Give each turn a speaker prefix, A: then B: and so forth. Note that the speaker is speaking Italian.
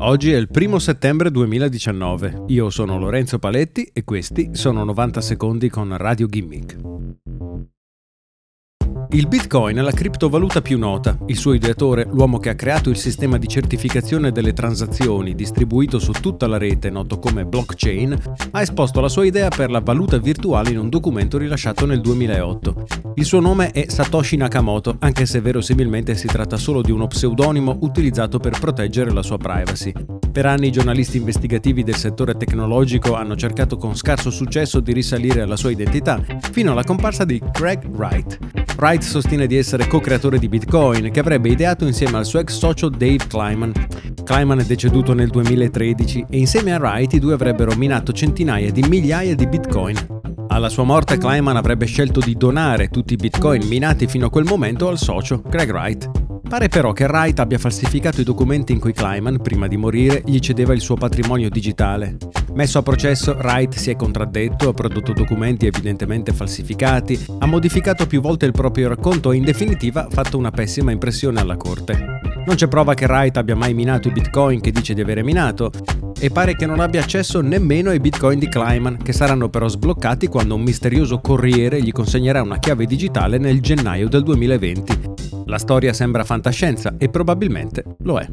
A: Oggi è il primo settembre 2019. Io sono Lorenzo Paletti e questi sono 90 secondi con Radio Gimmick. Il Bitcoin è la criptovaluta più nota. Il suo ideatore, l'uomo che ha creato il sistema di certificazione delle transazioni distribuito su tutta la rete, noto come blockchain, ha esposto la sua idea per la valuta virtuale in un documento rilasciato nel 2008. Il suo nome è Satoshi Nakamoto, anche se verosimilmente si tratta solo di uno pseudonimo utilizzato per proteggere la sua privacy. Per anni i giornalisti investigativi del settore tecnologico hanno cercato con scarso successo di risalire alla sua identità, fino alla comparsa di Craig Wright. Wright sostiene di essere co-creatore di Bitcoin, che avrebbe ideato insieme al suo ex socio Dave Kleiman. Kleiman è deceduto nel 2013 e insieme a Wright i due avrebbero minato centinaia di migliaia di Bitcoin. Alla sua morte Kleiman avrebbe scelto di donare tutti i Bitcoin minati fino a quel momento al socio Craig Wright. Pare però che Wright abbia falsificato i documenti in cui Kleiman, prima di morire, gli cedeva il suo patrimonio digitale. Messo a processo, Wright si è contraddetto, ha prodotto documenti evidentemente falsificati, ha modificato più volte il proprio racconto e in definitiva ha fatto una pessima impressione alla corte. Non c'è prova che Wright abbia mai minato i bitcoin che dice di avere minato e pare che non abbia accesso nemmeno ai bitcoin di Kleiman, che saranno però sbloccati quando un misterioso corriere gli consegnerà una chiave digitale nel gennaio del 2020. La storia sembra fantascienza e probabilmente lo è.